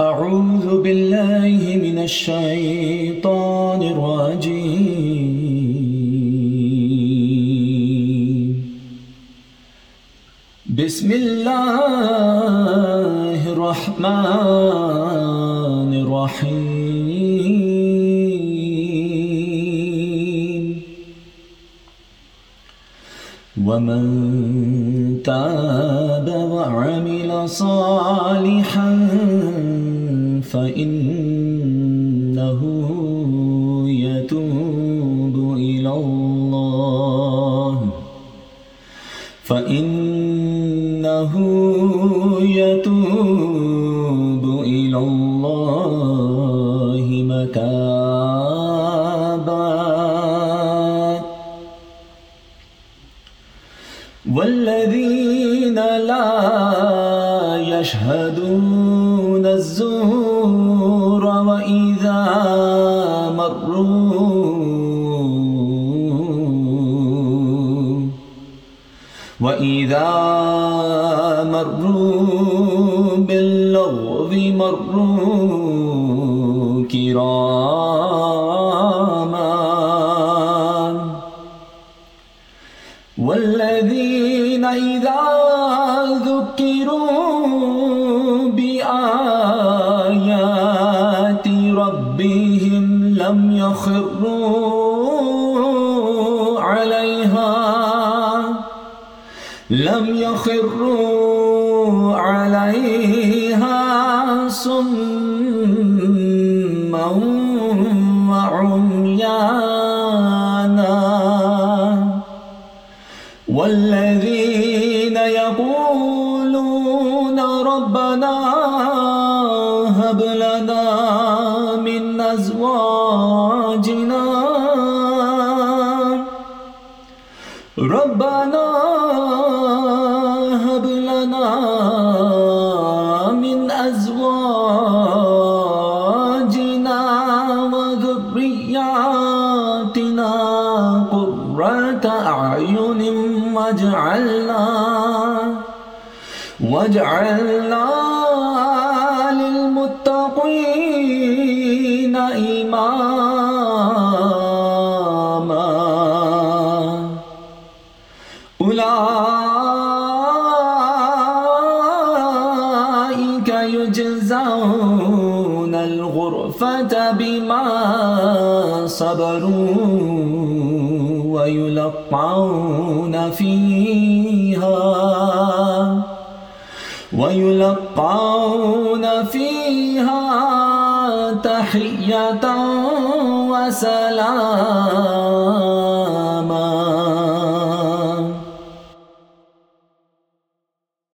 أعوذ بالله من الشيطان الرجيم. بسم الله الرحمن الرحيم. ومن تاب وعمل صالحا فإنه يتوب إلى الله. فإنه يتوب إلى الله متابا والذين لا يشهدون الزور وإذا مروا وإذا مروا باللغو مروا كراما والذين إذا ذكروا بآيات ربهم لم يخروا عليها لم يخروا عليها صما وعميانا والذين يقولون ربنا هب لنا من أزواجنا. ربنا هب لنا من أزواجنا وذرياتنا قرة أعين واجعلنا واجعلنا للمتقين إماما. أولئك يجزون الغرفة بما صبروا. ويلقون فيها ويلقون فيها تحية وسلاما